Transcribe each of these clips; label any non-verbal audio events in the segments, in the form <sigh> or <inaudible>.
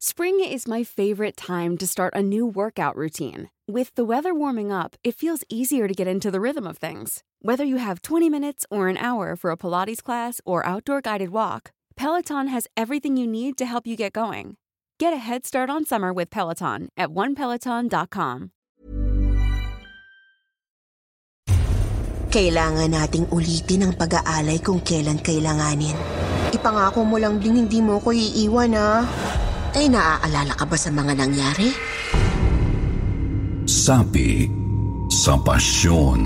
Spring is my favorite time to start a new workout routine. With the weather warming up, it feels easier to get into the rhythm of things. Whether you have 20 minutes or an hour for a Pilates class or outdoor guided walk, Peloton has everything you need to help you get going. Get a head start on summer with Peloton at onepeloton.com. Kailangan nating ulitin ang pag-aalay kung kailan kailanganin. Ipangako mo lang din hindi mo ko iiwan ha. Ay naaalala ka ba sa mga nangyari? Sapi sa pasyon.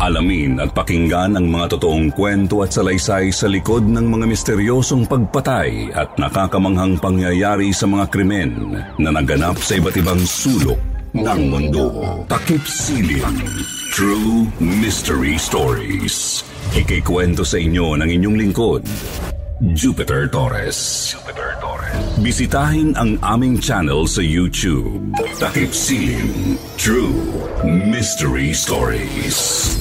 Alamin at pakinggan ang mga totoong kwento at salaysay sa likod ng mga misteryosong pagpatay at nakakamanghang pangyayari sa mga krimen na naganap sa iba't ibang sulok ng mundo. Takip Silim. True Mystery Stories. Ikikwento sa inyo ng inyong lingkod, Jupiter Torres. Jupiter Torres. Bisitahin ang aming channel sa YouTube. Takip Silim. True Mystery Stories.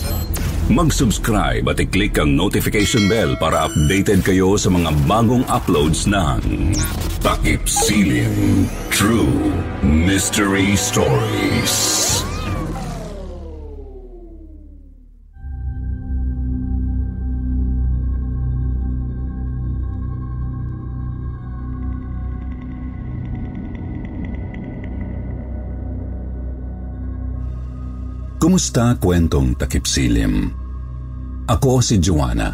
Mag-subscribe at i-click ang notification bell para updated kayo sa mga bagong uploads ng Takip Silim. True Mystery Stories. Kumusta kwentong takip silim? Ako si Joanna.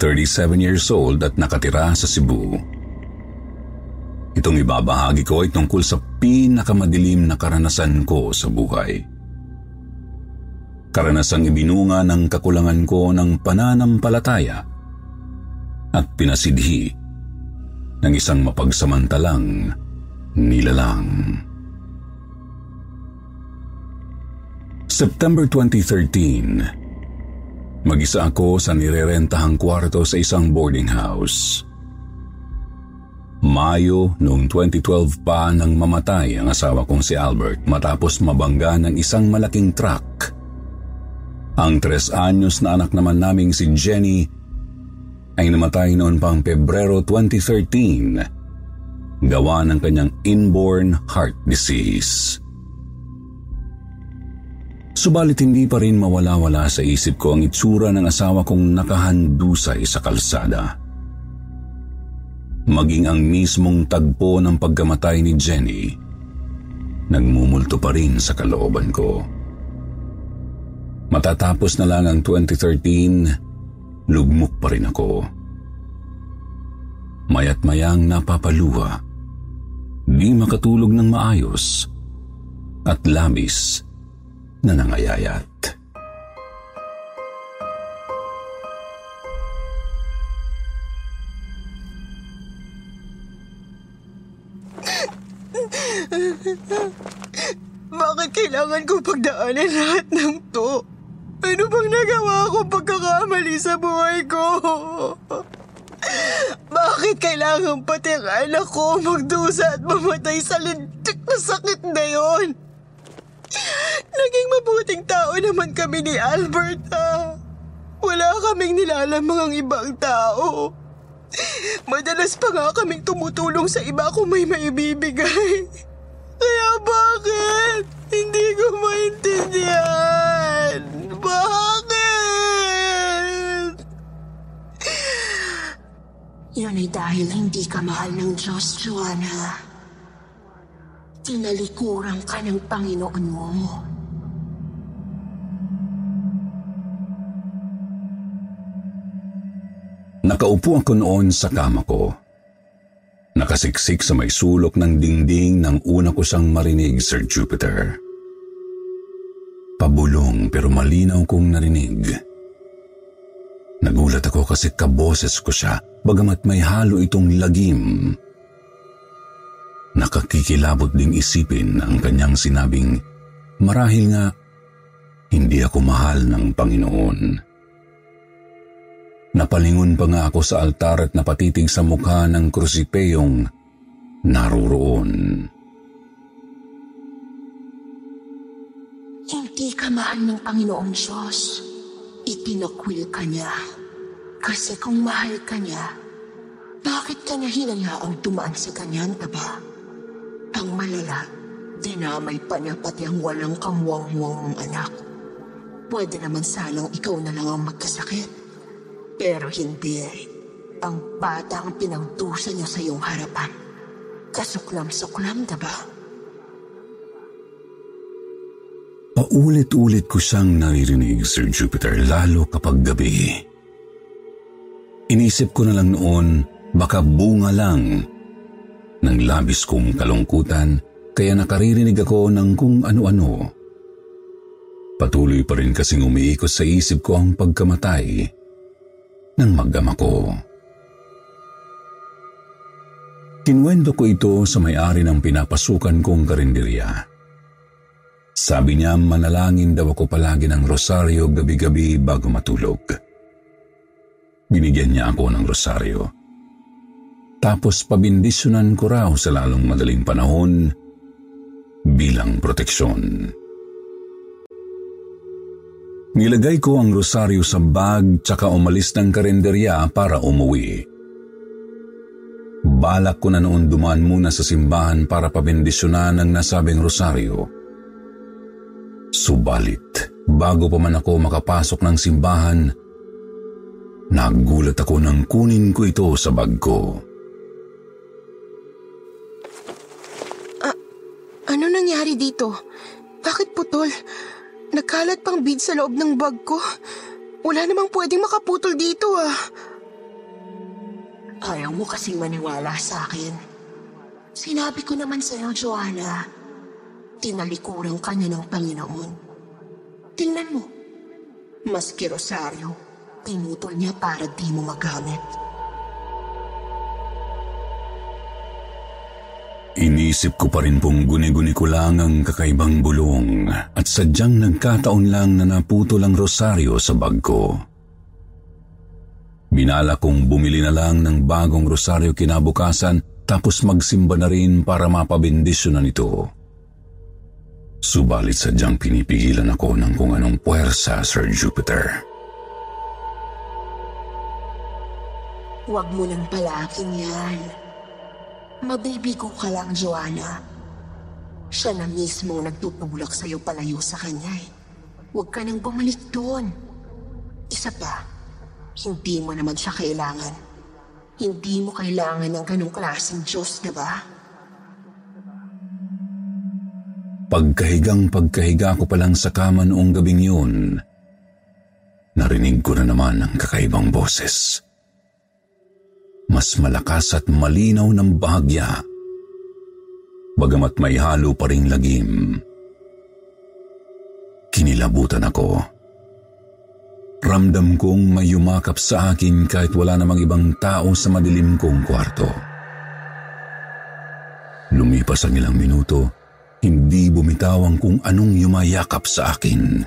37 years old at nakatira sa Cebu. Itong ibabahagi ko ay tungkol sa pinakamadilim na karanasan ko sa buhay. Karanasang ibinunga ng kakulangan ko ng pananampalataya at pinasidhi ng isang mapagsamantalang nilalang. September 2013, mag-isa ako sa nirerentahang kwarto sa isang boarding house. Mayo noong 2012 pa nang mamatay ang asawa kong si Albert matapos mabangga ng isang malaking truck. Ang tres anyos na anak naman naming si Jenny ay namatay noon pang Pebrero 2013 gawa ng kanyang inborn heart disease. Subalit hindi pa rin mawala-wala sa isip ko ang itsura ng asawa kong nakahandusay sa kalsada. Maging ang mismong tagpo ng pagkamatay ni Jenny, nagmumulto pa rin sa kalooban ko. Matatapos na lang ang 2013, lugmok pa rin ako. Mayat mayang napapaluha, di makatulog ng maayos, at labis na nangayayat. Bakit kailangan ko pagdaanan lahat ng to? Ano bang nagawa ko pagkakamali sa buhay ko? Bakit kailangan pati ang anak ko magdusa at mamatay sa lintik na sakit na yon? Naging mabuting tao naman kami ni Albert, ha? Wala kaming nilalamang ang ibang tao. Madalas pa nga kaming tumutulong sa iba kung may maibibigay. Kaya bakit? Hindi ko maintindihan. Bakit? Yan ay dahil hindi ka mahal ng Diyos, Joanna. Tinalikuran ka ng Panginoon mo. Nakaupo ako noon sa kama ko. Nakasiksik sa may sulok ng dingding nang una ko siyang marinig, Sir Jupiter. Pabulong pero malinaw kong narinig. Nagulat ako kasi kaboses ko siya, bagamat may halo itong lagim. Nakakikilabot ding isipin ang kanyang sinabing, marahil nga, hindi ako mahal ng Panginoon. Napalingon pa nga ako sa altar at napatitig sa mukha ng krusipeyong naroroon. Hindi ka mahal ng Panginoong Diyos. Itinakwil ka niya. Kasi kung mahal ka niya, Bakit ka niya hinayaang tumaan sa ganyan, taba? Ang malala, dinamay pa niya pati ang walang kamwang-wang mong anak. Pwede naman sanang ikaw na lang ang magkasakit. Pero hindi. Ang bata ang pinangtusan niya sa iyong harapan. Kasuklam-suklam, diba? Paulit-ulit ko siyang naririnig, Sir Jupiter, lalo kapag gabi. Inisip ko na lang noon, baka bunga lang ng labis kong kalungkutan, kaya nakaririnig ako ng kung ano-ano. Patuloy pa rin kasing umiikot sa isip ko ang pagkamatay ng mag-ama ko. Kinwento ko ito sa may-ari ng pinapasukan kong karinderya. Sabi niya manalangin daw ako palagi ng rosaryo gabi-gabi bago matulog. Binigyan niya ako ng rosaryo. Tapos pabindisyonan ko raw sa lalong madaling panahon bilang proteksyon. Nilagay ko ang rosaryo sa bag tsaka umalis ng karinderya para umuwi. Balak ko na noon dumaan muna sa simbahan para pabindisyonan ang nasabing rosaryo. Subalit, bago pa man ako makapasok ng simbahan, nagulat ako nang kunin ko ito sa bag ko. Ah, ano nangyari dito? Bakit putol? Nagkalat pang bead sa loob ng bag ko. Wala namang pwedeng makaputol dito ah. Ayaw mo kasing maniwala sa akin. Sinabi ko naman sa'yo, Joanna, tinalikuran ka niya ng Panginoon. Tingnan mo, maski rosaryo, pinutol niya para di mo magamit. Inisip ko pa rin pong guni-guni ko lang ang kakaibang bulong at sadyang nagkataon lang na naputol ang rosaryo sa bag ko. Binala kong bumili na lang ng bagong rosaryo kinabukasan tapos magsimba na rin para mapabindisyonan ito. Subalit sadyang pinipigilan ako ng kung anong puwersa, Sir Jupiter. Huwag mo nang palakin yan. Mabibigo ka lang, Joanna. Siya na mismo nagtutulak sa'yo palayo sa kanya eh. Huwag ka nang bumalik doon. Isa pa, hindi mo naman siya kailangan. Hindi mo kailangan ng ganong klaseng Diyos, diba? Pagkahigang pagkahiga ko pa lang sa kama noong gabing yun, narinig ko na naman ang kakaibang boses. Mas malakas at malinaw ng bahagya, bagamat may halo pa ring lagim. Kinilabutan ako. Ramdam kong may yumakap sa akin kahit wala namang ibang tao sa madilim kong kwarto. Lumipas ang ilang minuto, hindi bumitaw kung anong yumayakap sa akin.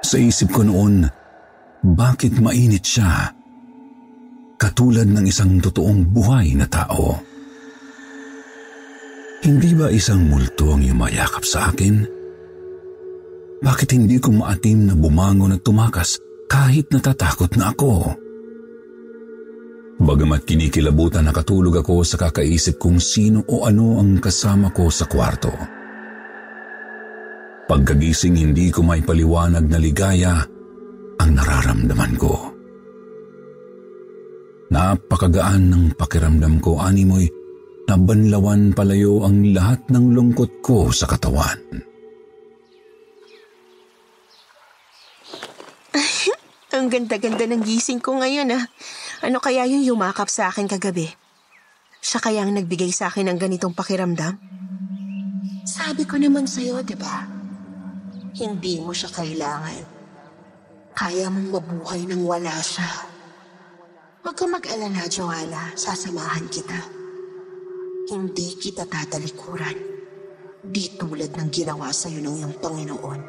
Sa isip ko noon, bakit mainit siya? Katulad ng isang totoong buhay na tao. Hindi ba isang multo ang yumayakap sa akin? Bakit hindi ko maatim na bumangon at tumakas kahit natatakot na ako? Bagamat kinikilabutan nakatulog ako sa kakaisip kung sino o ano ang kasama ko sa kwarto. Pagkagising hindi ko may paliwanag na ligaya ang nararamdaman ko. Napakagaan ng pakiramdam ko, animoy, nabanlawan palayo ang lahat ng lungkot ko sa katawan. <laughs> ang ganda-ganda ng gising ko ngayon ah. Ano kaya yung yumakap sa akin kagabi? Siya kaya ang nagbigay sa akin ng ganitong pakiramdam? Sabi ko naman sa'yo, di ba? Hindi mo siya kailangan. Kaya mong mabuhay nang wala siya. Huwag ka mag-alala, Joanna. Sasamahan kita. Hindi kita tatalikuran. Di tulad ng ginawa sa'yo ng iyong Panginoon.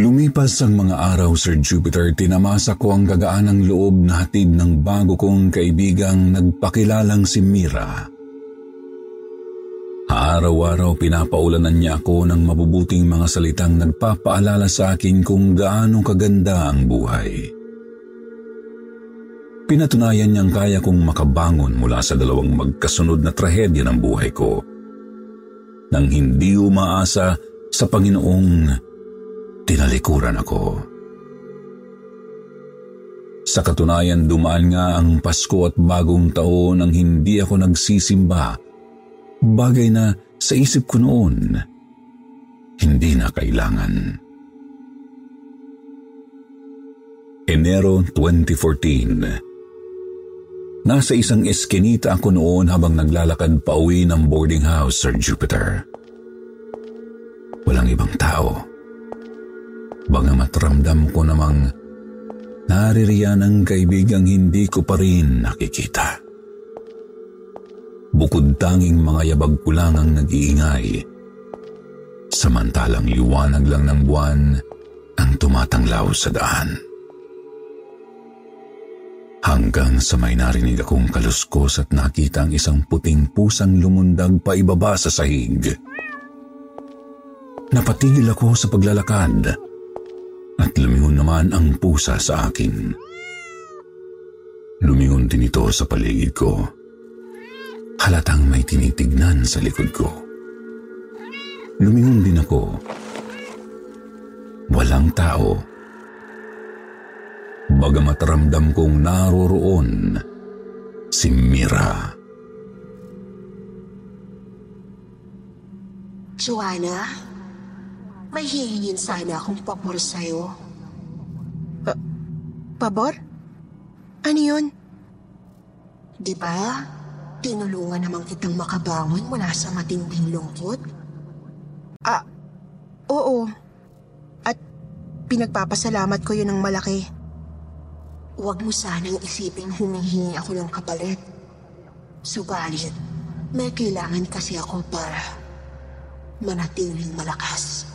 Lumipas ang mga araw, Sir Jupiter, tinamasa ko ang gagaanang loob na hatid ng bago kong kaibigang nagpakilalang si Mira. Araw-araw pinapaulanan niya ako ng mabubuting mga salitang nagpapaalala sa akin kung gaano kaganda ang buhay. Pinatunayan niyang kaya kong makabangon mula sa dalawang magkasunod na trahedya ng buhay ko. Nang hindi umaasa sa Panginoong tinalikuran ako. Sa katunayan dumaan nga ang Pasko at bagong taon nang hindi ako nagsisimba. Bagay na sa isip ko noon, hindi na kailangan. Enero 2014 Nasa isang eskinita ako noon habang naglalakad pa uwi ng boarding house, Sir Jupiter. Walang ibang tao. Bagamat ramdam ko namang naririyan ang kaibigang hindi ko pa rin nakikita. Bukod tanging mga yabag ko lang ang nag-iingay. Samantalang liwanag lang ng buwan ang tumatanglaw sa daan. Hanggang sa may narinig akong kaluskos at nakita ang isang puting pusang lumundag pa ibaba sa sahig. Napatigil ako sa paglalakad at lumingon naman ang pusa sa akin. Lumingon din ito sa paligid ko. Halatang may tinitignan sa likod ko. Lumingon din ako. Walang tao bagamat ramdam kong naroroon si Mira. Joanna, may hihingin sana akong pabor sa'yo. Pa- pabor? Ano yun? Di ba? Tinulungan naman kitang makabangon mula sa matinding lungkot. Ah, oo. At pinagpapasalamat ko yun ng malaki. Huwag mo sanang isiping humihingi ako ng kapalit. Subalit, may kailangan kasi ako para manatiling malakas.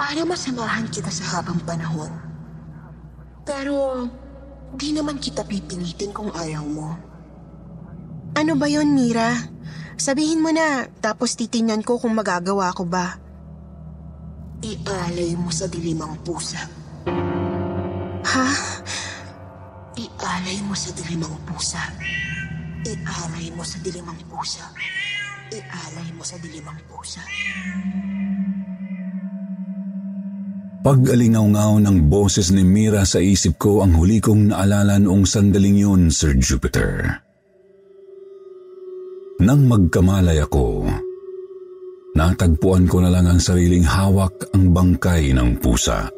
Para masamahan kita sa habang panahon. Pero, di naman kita pipilitin kung ayaw mo. Ano ba yon Mira? Sabihin mo na, tapos titingnan ko kung magagawa ko ba. Ialay mo sa dilimang pusa. Ha? Ialay mo sa dilimang pusa. Ialay mo sa dilimang pusa. Ialay mo sa dilimang pusa. Pag-alingaw ng boses ni Mira sa isip ko ang huli kong naalala noong sandaling yun, Sir Jupiter. Nang magkamalay ako, natagpuan ko na lang ang sariling hawak ang bangkay ng pusa.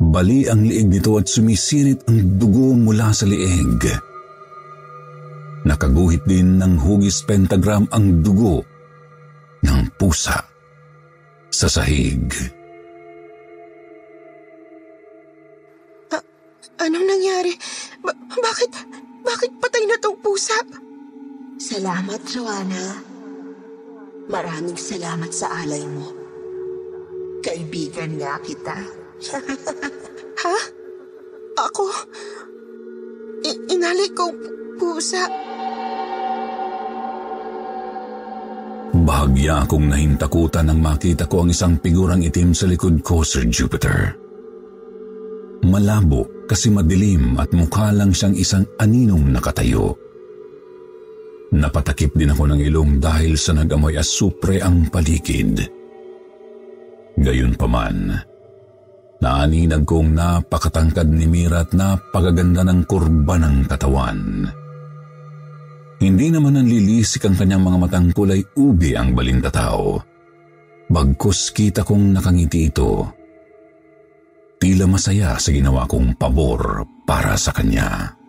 Bali ang liig nito at sumisirit ang dugo mula sa liig. Nakaguhit din ng hugis pentagram ang dugo ng pusa sa sahig. Anong nangyari? Ba- bakit, bakit patay na tong pusa? Salamat, Joanna. Maraming salamat sa alay mo. Kaibigan nga kita. <laughs> Ha? Ako? I- inali kong pusa. Bahagya akong nahintakutan nang makita ko ang isang figurang itim sa likod ko, Sir Jupiter. Malabo kasi madilim at mukha lang siyang isang aninong nakatayo. Napatakip din ako ng ilong dahil sa nagamoy asupre ang paligid. Gayunpaman, naaninag kong napakatangkad ni Mira at napakaganda ng kurba ng katawan. Hindi naman nanlilisik ang kanyang mga matang kulay ubi ang balintatao. Bagkus kita kong nakangiti ito. Tila masaya sa ginawa kong pabor para sa kanya.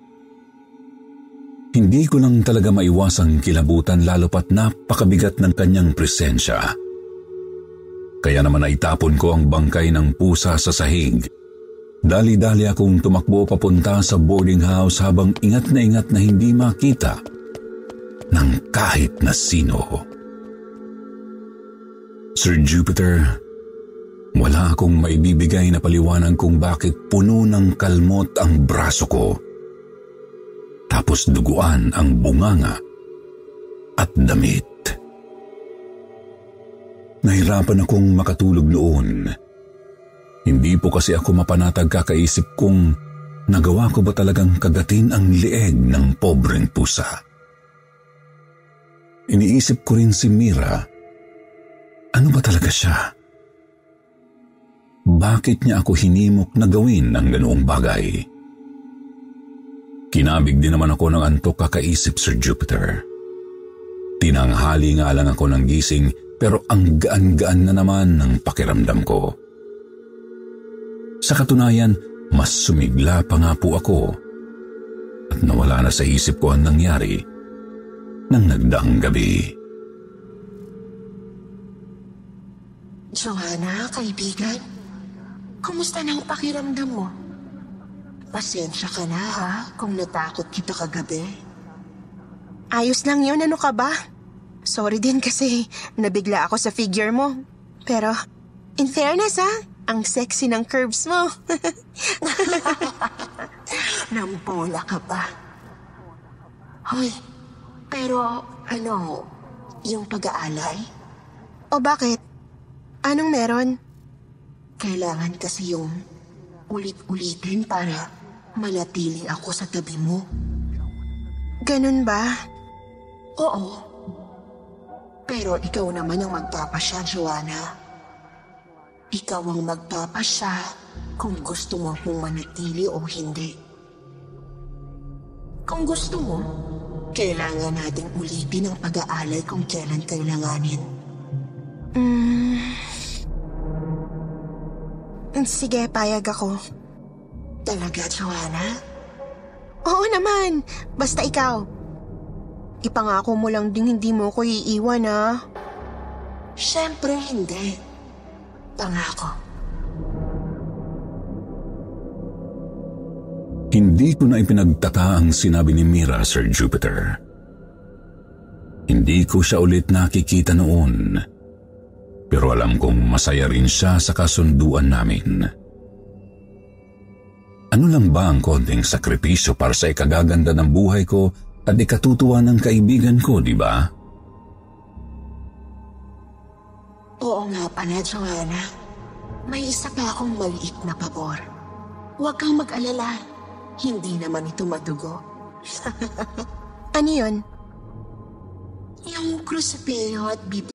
Hindi ko lang talaga maiwasang kilabutan lalo pat napakabigat ng kanyang presensya. Kaya naman ay tapon ko ang bangkay ng pusa sa sahig. Dali-dali akong tumakbo papunta sa boarding house habang ingat na ingat na hindi makita ng kahit na sino. Sir Jupiter, wala akong maibibigay na paliwanag kung bakit puno ng kalmot ang braso ko. Tapos duguan ang bunganga at damit. Nahirapan akong makatulog noon. Hindi po kasi ako mapanatag kakaisip kung nagawa ko ba talagang kagatin ang lieg ng pobreng pusa? Iniisip ko rin si Mira. Ano ba talaga siya? Bakit niya ako hinimok na gawin ang ganoong bagay? Kinabig din naman ako ng antok kakaisip, Sir Jupiter. Tinanghali nga lang ako ng gising pero ang gaan-gaan na naman ng pakiramdam ko. Sa katunayan, mas sumigla pa nga po ako at nawala na sa isip ko ang nangyari nang nagdaang gabi. Joanna, kaibigan, kumusta na ang pakiramdam mo? Pasensya ka na ha kung natakot kita kagabi. Ayos lang yun, ano ka ba? Sorry din kasi nabigla ako sa figure mo. Pero, in fairness ha, ang sexy ng curves mo. <laughs> Nambola ka pa. Hoy, pero ano, yung pag-aalay? o bakit? Anong meron? Kailangan kasi yung ulit-ulitin para manatili ako sa tabi mo. Ganun ba? Oo. Pero ikaw naman ang magpapasya, Joanna. Ikaw ang magpapasya kung gusto mo akong manatili o hindi. Kung gusto mo, kailangan nating ulitin ang pag-aalay kung kailan kailanganin. Mm, Sige, payag ako. Talaga, Joanna? Oo naman, basta ikaw. Ipangako mo lang ding hindi mo ko iiwan ha. Siyempre hindi. Pangako. Hindi ko na ipinagtaka ang sinabi ni Mira, Sir Jupiter. Hindi ko siya ulit nakikita noon. Pero alam kong masaya rin siya sa kasunduan namin. Ano lang ba ang konting sakripisyo para sa ikagaganda ng buhay ko at ikatutuwa ng kaibigan ko, di ba? Oo nga pala, Joanna. May isa pa akong maliit na pabor. Huwag kang mag-alala. Hindi naman ito madugo. <laughs> Ano yun? Yung krusipeo at bib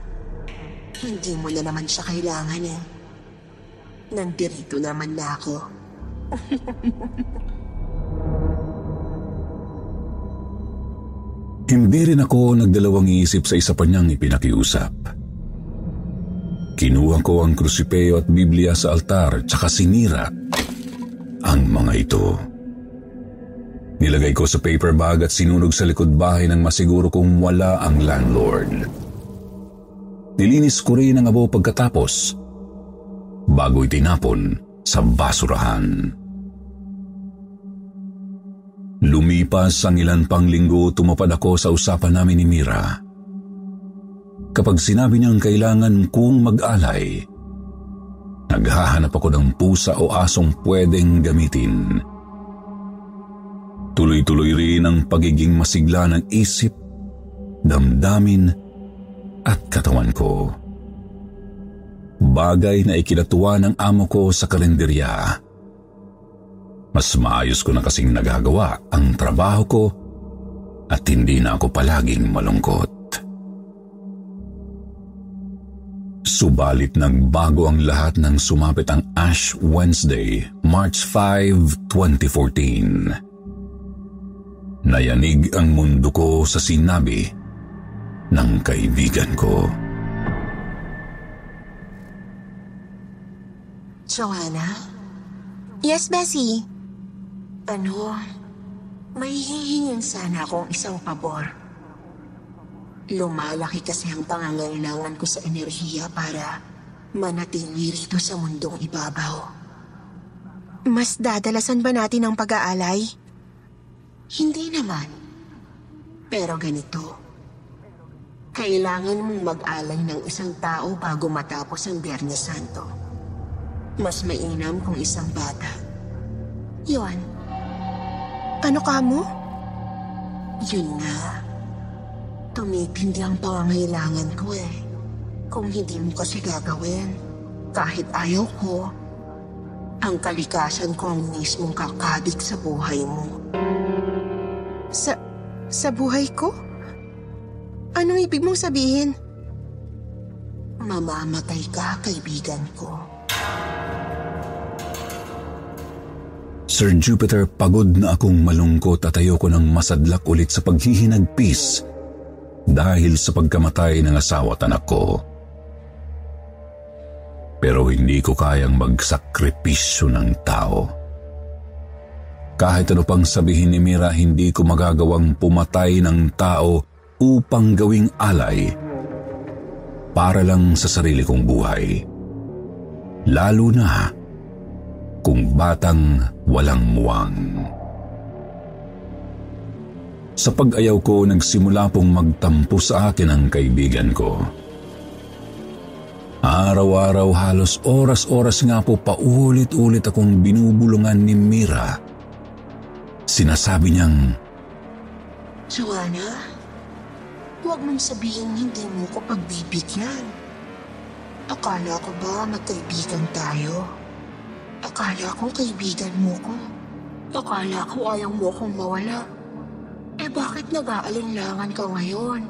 Hindi mo na naman siya kailangan eh. Nandirito naman na ako. <laughs> Hindi rin ako nagdalawang isip sa isa pa niyang ipinakiusap. Kinuha ko ang krusipeo at Biblia sa altar tsaka sinira ang mga ito. Nilagay ko sa paper bag at sinunog sa likod bahay nang masiguro kong wala ang landlord. Nilinis ko rin ang abo pagkatapos bago itinapon sa basurahan. Lumipas ang ilan pang linggo tumapad ako sa usapan namin ni Mira. kapag sinabi niyang kailangan kong mag-alay, naghahanap ako ng pusa o asong pwedeng gamitin. Tuloy-tuloy rin ang pagiging masigla ng isip, damdamin at katawan ko. Bagay na ikinatuwa ng amo ko sa kalenderya. Mas maayos ko na kasing nagagawa ang trabaho ko at hindi na ako palaging malungkot. Subalit nagbago ang lahat ng sumapit ang Ash Wednesday, March 5, 2014. Nayanig ang mundo ko sa sinabi ng kaibigan ko. Joanna? Yes, Bessie. Ano? May hihingin sana akong isang pabor. Lumalaki kasi ang pangangailangan ko sa enerhiya para manatili rito sa mundong ibabaw. Mas dadalasan ba natin ang pag-aalay? Hindi naman. Pero ganito. Kailangan mong mag-alay ng isang tao bago matapos ang Biyernes Santo. Mas mainam kung isang bata. Yun, Ano ka mo? yun na. Tumitindi ang pangangailangan ko eh. Kung hindi mo kasi gagawin, kahit ayaw ko, ang kalikasan ko ang mismong kakadik sa buhay mo. Sa, sa buhay ko? Anong ibig mong sabihin? Mamamatay ka, kaibigan ko. Sir Jupiter, pagod na akong malungkot at ayoko nang masadlak ulit sa paghihinagpis dahil sa pagkamatay ng asawa at anak ko. Pero hindi ko kayang magsakripisyo ng tao. Kahit ano pang sabihin ni Mira, hindi ko magagawang pumatay ng tao upang gawing alay para lang sa sarili kong buhay. Lalo na kung batang walang muwang. Sa pag-ayaw ko, nagsimula pong magtampo sa akin ang kaibigan ko. Araw-araw halos oras-oras nga po paulit-ulit akong binubulungan ni Mira. Sinasabi niyang, Joanna, huwag mong sabihin hindi mo ko pagbibigyan. Akala ko ba magkaibigan tayo? Akala ko kaibigan mo ko. Akala ko ayaw mo kong mawala. Eh bakit nag-aalinlangan ka ngayon?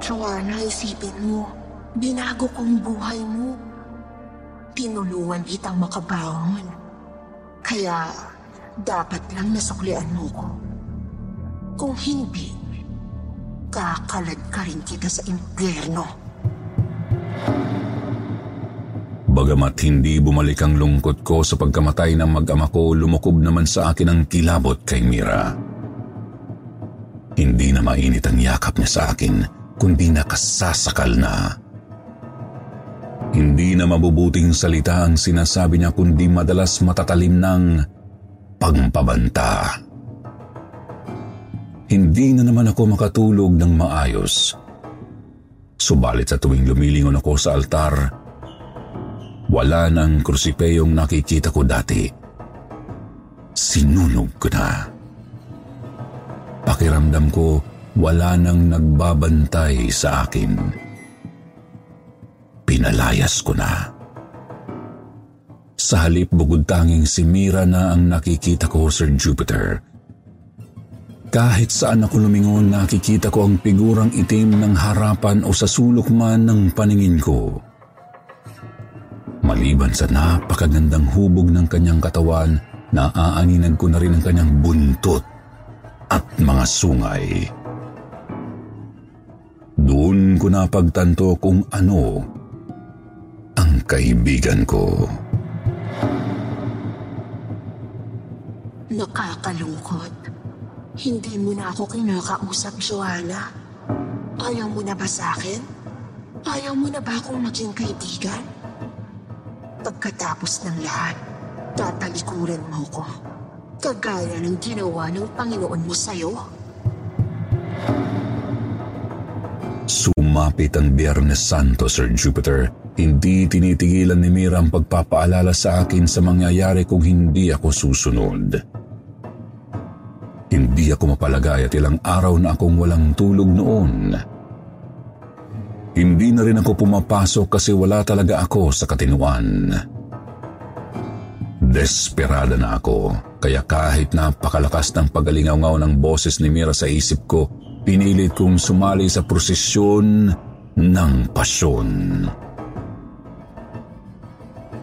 Joanna, isipin mo, binago kong buhay mo. Tinulungan kitang makabangon. Kaya dapat lang nasuklian mo ko. Kung hindi, kakalad ka rin kita sa impyerno. Bagamat hindi bumalik ang lungkot ko sa pagkamatay ng mag-ama ko, lumukob naman sa akin ang kilabot kay Mira. Hindi na mainit ang yakap niya sa akin, kundi nakasasakal na. Hindi na mabubuting salita ang sinasabi niya kundi madalas matatalim ng pagpabanta. Hindi na naman ako makatulog ng maayos. Subalit sa tuwing lumilingon ako sa altar, wala nang krusipeyong nakikita ko dati. Sinunog ko na. Pakiramdam ko wala nang nagbabantay sa akin. Pinalayas ko na. Sa halip bugod tanging si Mira na ang nakikita ko, Sir Jupiter. Kahit saan ako lumingon, nakikita ko ang figurang itim ng harapan o sa sulok man ng paningin ko. Maliban sa napakagandang hubog ng kanyang katawan, naaaninag ko na rin ang kanyang buntot at mga sungay. Doon ko napagtanto kung ano ang kaibigan ko. Nakakalungkot. Hindi mo na ako kinakausap, Joanna. Ayaw mo na ba sa akin? Ayaw mo na ba akong maging kaibigan? Pagkatapos ng lahat, tatalikuran mo ko. Kagaya ng ginawa ng Panginoon mo sa'yo. lumapit ang Biyernes Santo, Sir Jupiter, hindi tinitigilan ni Mira ang pagpapaalala sa akin sa mangyayari kung hindi ako susunod. Hindi ako mapalagay at ilang araw na akong walang tulog noon. Hindi na rin ako pumapasok kasi wala talaga ako sa katinuan. Desperada na ako, kaya kahit napakalakas ng pagalingaw ng boses ni Mira sa isip ko, pinilit kong sumali sa prosesyon ng pasyon.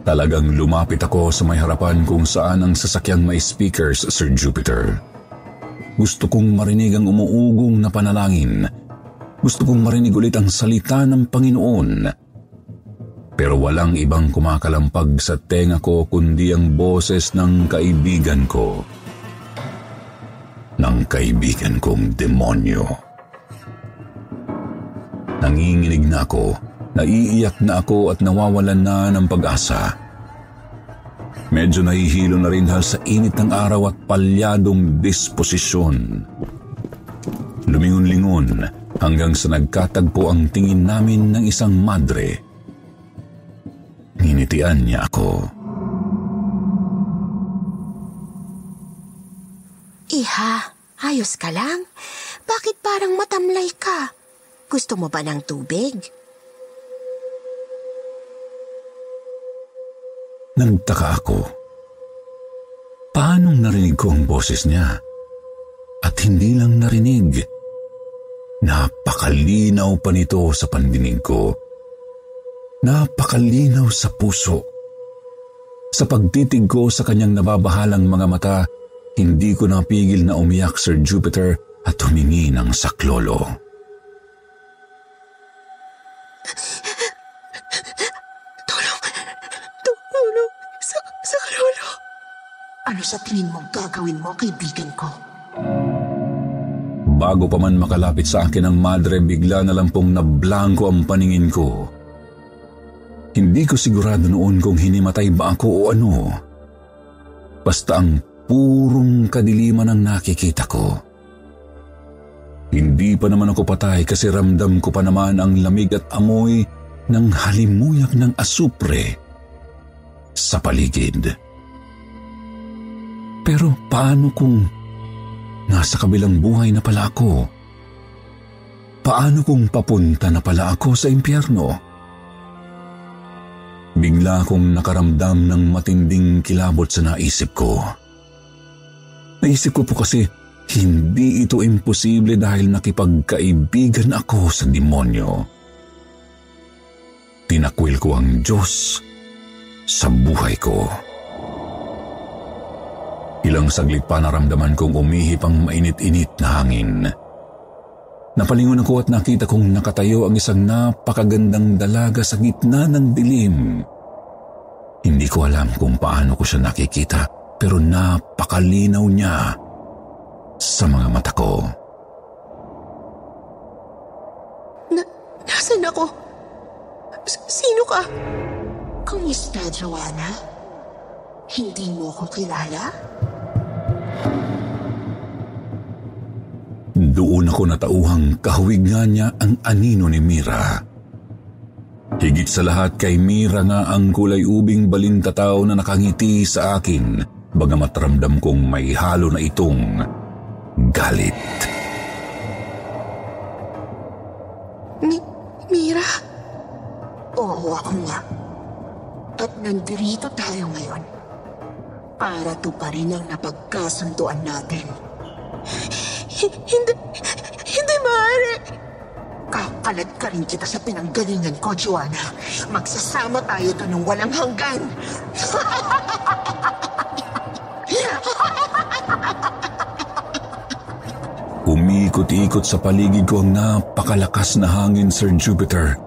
Talagang lumapit ako sa may harapan kung saan ang sasakyang may speakers, Sir Jupiter. Gusto kong marinig ang umuugong na panalangin. Gusto kong marinig ulit ang salita ng Panginoon. Pero walang ibang kumakalampag sa tenga ko kundi ang boses ng kaibigan ko. Ng kaibigan kong demonyo. Nanginginig na ako Naiiyak na ako at nawawalan na ng pag-asa. Medyo nahihilo na rin dahil sa init ng araw at palyadong disposisyon. Lumingon-lingon hanggang sa nagkatagpo ang tingin namin ng isang madre. Nginitian niya ako. Iha, ayos ka lang? Bakit parang matamlay ka? Gusto mo ba ng tubig? Nagtaka ako. Paanong narinig ko ang boses niya? At hindi lang narinig. Napakalinaw pa nito sa pandinig ko. Napakalinaw sa puso. Sa pagtitig ko sa kanyang nababahalang mga mata, hindi ko napigil na umiyak Sir Jupiter at humingi ng saklolo. Ano sa tingin mo gagawin mo, kaibigan ko? Bago pa man makalapit sa akin ang madre, bigla na lang pong nablangko ang paningin ko. Hindi ko sigurado noon kung hinimatay ba ako o ano. Basta ang purong kadiliman ang nakikita ko. Hindi pa naman ako patay kasi ramdam ko pa naman ang lamig at amoy ng halimuyak ng asupre sa paligid. Pero paano kung nasa kabilang buhay na pala ako? Paano kung papunta na pala ako sa impyerno? Bigla akong nakaramdam ng matinding kilabot sa naisip ko. Naisip ko po kasi hindi ito imposible dahil nakipagkaibigan ako sa demonyo. Tinakwil ko ang Diyos sa buhay ko. Ilang saglit pa naramdaman kong umihip ang mainit-init na hangin. Napalingon ako at nakita kong nakatayo ang isang napakagandang dalaga sa gitna ng dilim. Hindi ko alam kung paano ko siya nakikita pero napakalinaw niya sa mga mata ko. Na, nasan ako? S- sino ka? Kumusta, Joanna? Hindi mo ko kilala? Doon ako natauhang kahawig nga niya ang anino ni Mira. Higit sa lahat kay Mira nga ang kulay ubing balintataw na nakangiti sa akin bagamat ramdam kong may halo na itong galit. Mi Mira? Oo, ako nga. At nandito tayo ngayon para tuparin ang napagkasunduan natin. Hindi, hindi maaari. Kakalat ka rin kita sa pinanggalingan ko, Joanna. Magsasama tayo to ng walang hanggan. <laughs> Umikot-ikot sa paligid ko ang napakalakas na hangin, Sir Jupiter.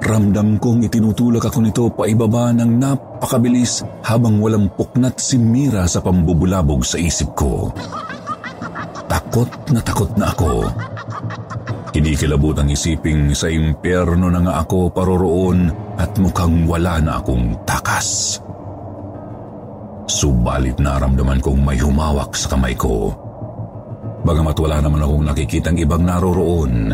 Ramdam kong itinutulak ako nito paibaba ng napakabilis habang walang puknat si Mira sa pambubulabog sa isip ko. <laughs> Takot na takot na ako. Hindi kilabot ang isiping sa impyerno na nga ako paroroon at mukhang wala na akong takas. Subalit naramdaman kong may humawak sa kamay ko. Bagamat wala naman akong nakikitang ibang naroroon,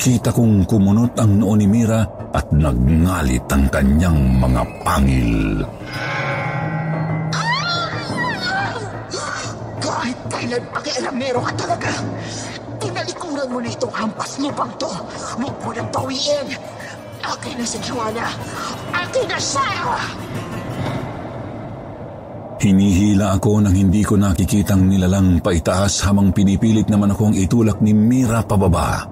makita kong kumunot ang noo ni Mira at nagngalit ang kanyang mga pangil. Kahit kailan pakialamero ka talaga. Tinalikuran mo na itong hampas lupang to. Huwag mo nang bawiin. Akin na si Joanna. Akin na siya! Hinihila ako nang hindi ko nakikitang nilalang paitaas habang pinipilit naman akong itulak ni Mira pababa.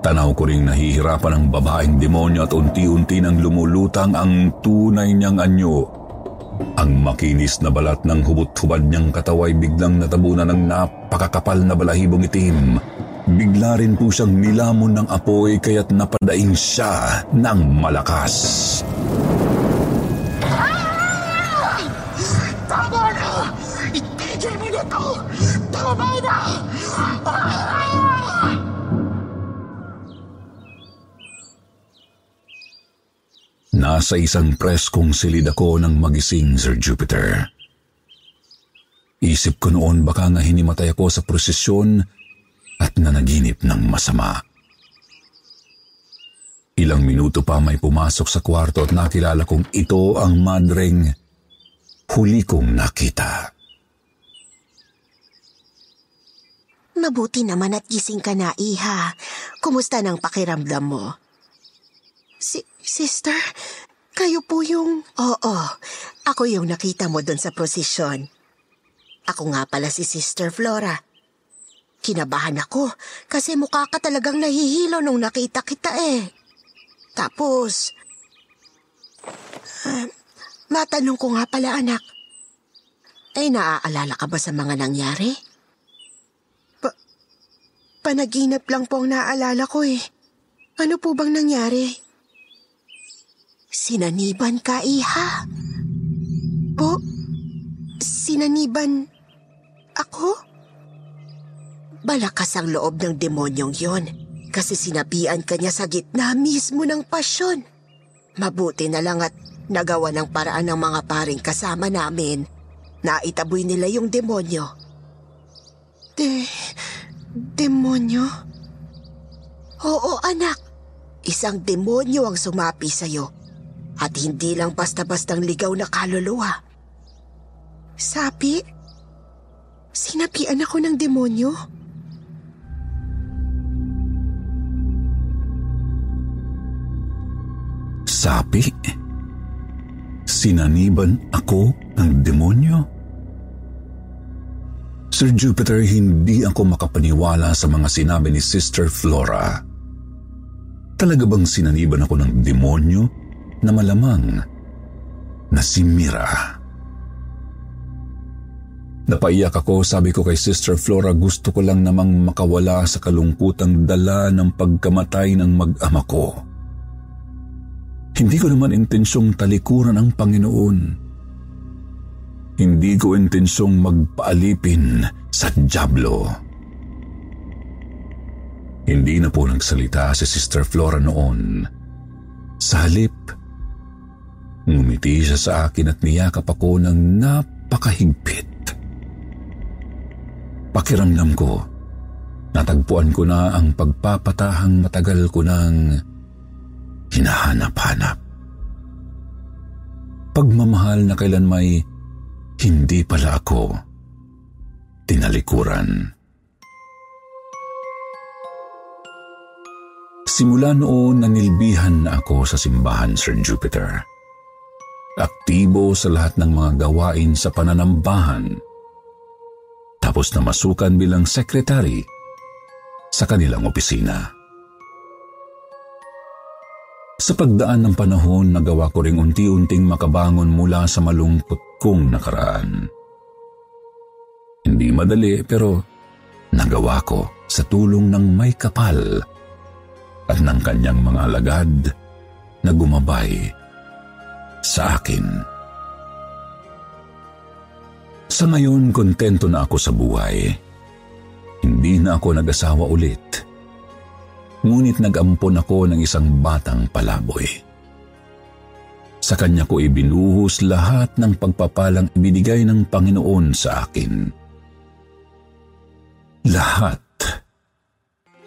Tanaw ko ring nahihirapan ang babaeng demonyo at unti-unti nang lumulutang ang tunay niyang anyo. Ang makinis na balat ng hubot-hubad niyang kataway biglang natabunan ng napakakapal na balahibong itim. Bigla rin po siyang nilamon ng apoy kaya't napadaing siya ng malakas. Nasa isang preskong silid ako ng magising, Sir Jupiter. Isip ko noon baka nga hinimatay ako sa prosesyon at nanaginip ng masama. Ilang minuto pa may pumasok sa kwarto at nakilala kong ito ang madreng huli kong nakita. Mabuti naman at gising ka na, Iha. Kumusta nang pakiramdam mo? Si sister, kayo po yung... Oo, ako yung nakita mo doon sa prosesyon. Ako nga pala si Sister Flora. Kinabahan ako kasi mukha ka talagang nahihilo nung nakita kita eh. Tapos... ah, matanong ko nga pala anak, ay naaalala ka ba sa mga nangyari? Panaginip lang po ang naaalala ko eh. Ano po bang nangyari? Sinaniban ka, Iha? Po? Sinaniban ako? Balakas ang loob ng demonyong yon kasi sinabian ka niya sa gitna mismo ng pasyon. Mabuti na lang at nagawa ng paraan ng mga paring kasama namin na itaboy nila yung demonyo. De... Demonyo? Oo, anak. Isang demonyo ang sumapi sa'yo. At hindi lang basta-bastang ligaw na kaluluwa. Sapi? Sinapian ako ng demonyo? Sapi? Sinaniban ako ng demonyo? Sir Jupiter, hindi ako makapaniwala sa mga sinabi ni Sister Flora. Talaga bang sinaniban ako ng demonyo na malamang na si Mira? Napaiyak ako, sabi ko kay Sister Flora, gusto ko lang namang makawala sa kalungkutang dala ng pagkamatay ng mag-ama ko. Hindi ko naman intensyong talikuran ang Panginoon. Hindi ko intensyong magpaalipin sa Diablo. Hindi na po nagsalita si Sister Flora noon. Sa halip, ngumiti siya sa akin at niyakap ako ng napakahigpit. Pakiramdam ko, natagpuan ko na ang pagpapatahang matagal ko nang hinahanap-hanap. Pagmamahal na kailan may hindi pala ako tinalikuran. Simula noon nanilbihan na ako sa simbahan, Sir Jupiter. Aktibo sa lahat ng mga gawain sa pananambahan. Tapos na masukan bilang sekretary sa kanilang opisina. Sa pagdaan ng panahon, nagawa ko ring unti-unting makabangon mula sa malungkot kong nakaraan. Hindi madali pero nagawa ko sa tulong ng may kapal at ng kanyang mga alagad na gumabay sa akin. Sa ngayon, kontento na ako sa buhay. Hindi na ako nag-asawa ulit ngunit nag-ampon ako ng isang batang palaboy. Sa kanya ko ibinuhos lahat ng pagpapalang ibinigay ng Panginoon sa akin. Lahat.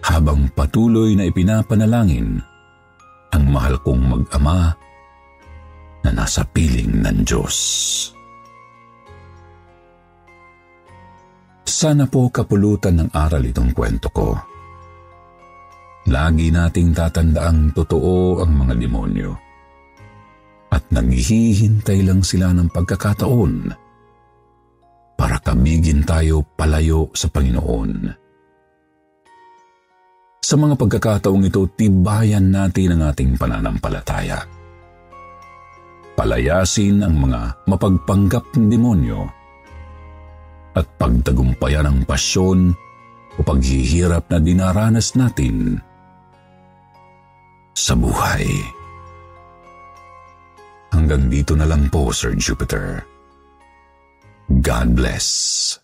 habang patuloy na ipinapanalangin ang mahal kong mag-ama na nasa piling ng Diyos. Sana po kapulutan ng aral itong kwento ko. Lagi nating tatandaang totoo ang mga demonyo. At naghihintay lang sila ng pagkakataon para kamigin tayo palayo sa Panginoon. Sa mga pagkakataong ito, tibayan natin ang ating pananampalataya. Palayasin ang mga mapagpanggap ng demonyo at pagtagumpayan ang pasyon o paghihirap na dinaranas natin sa buhay. Hanggang dito na lang po, Sir Jupiter. God bless.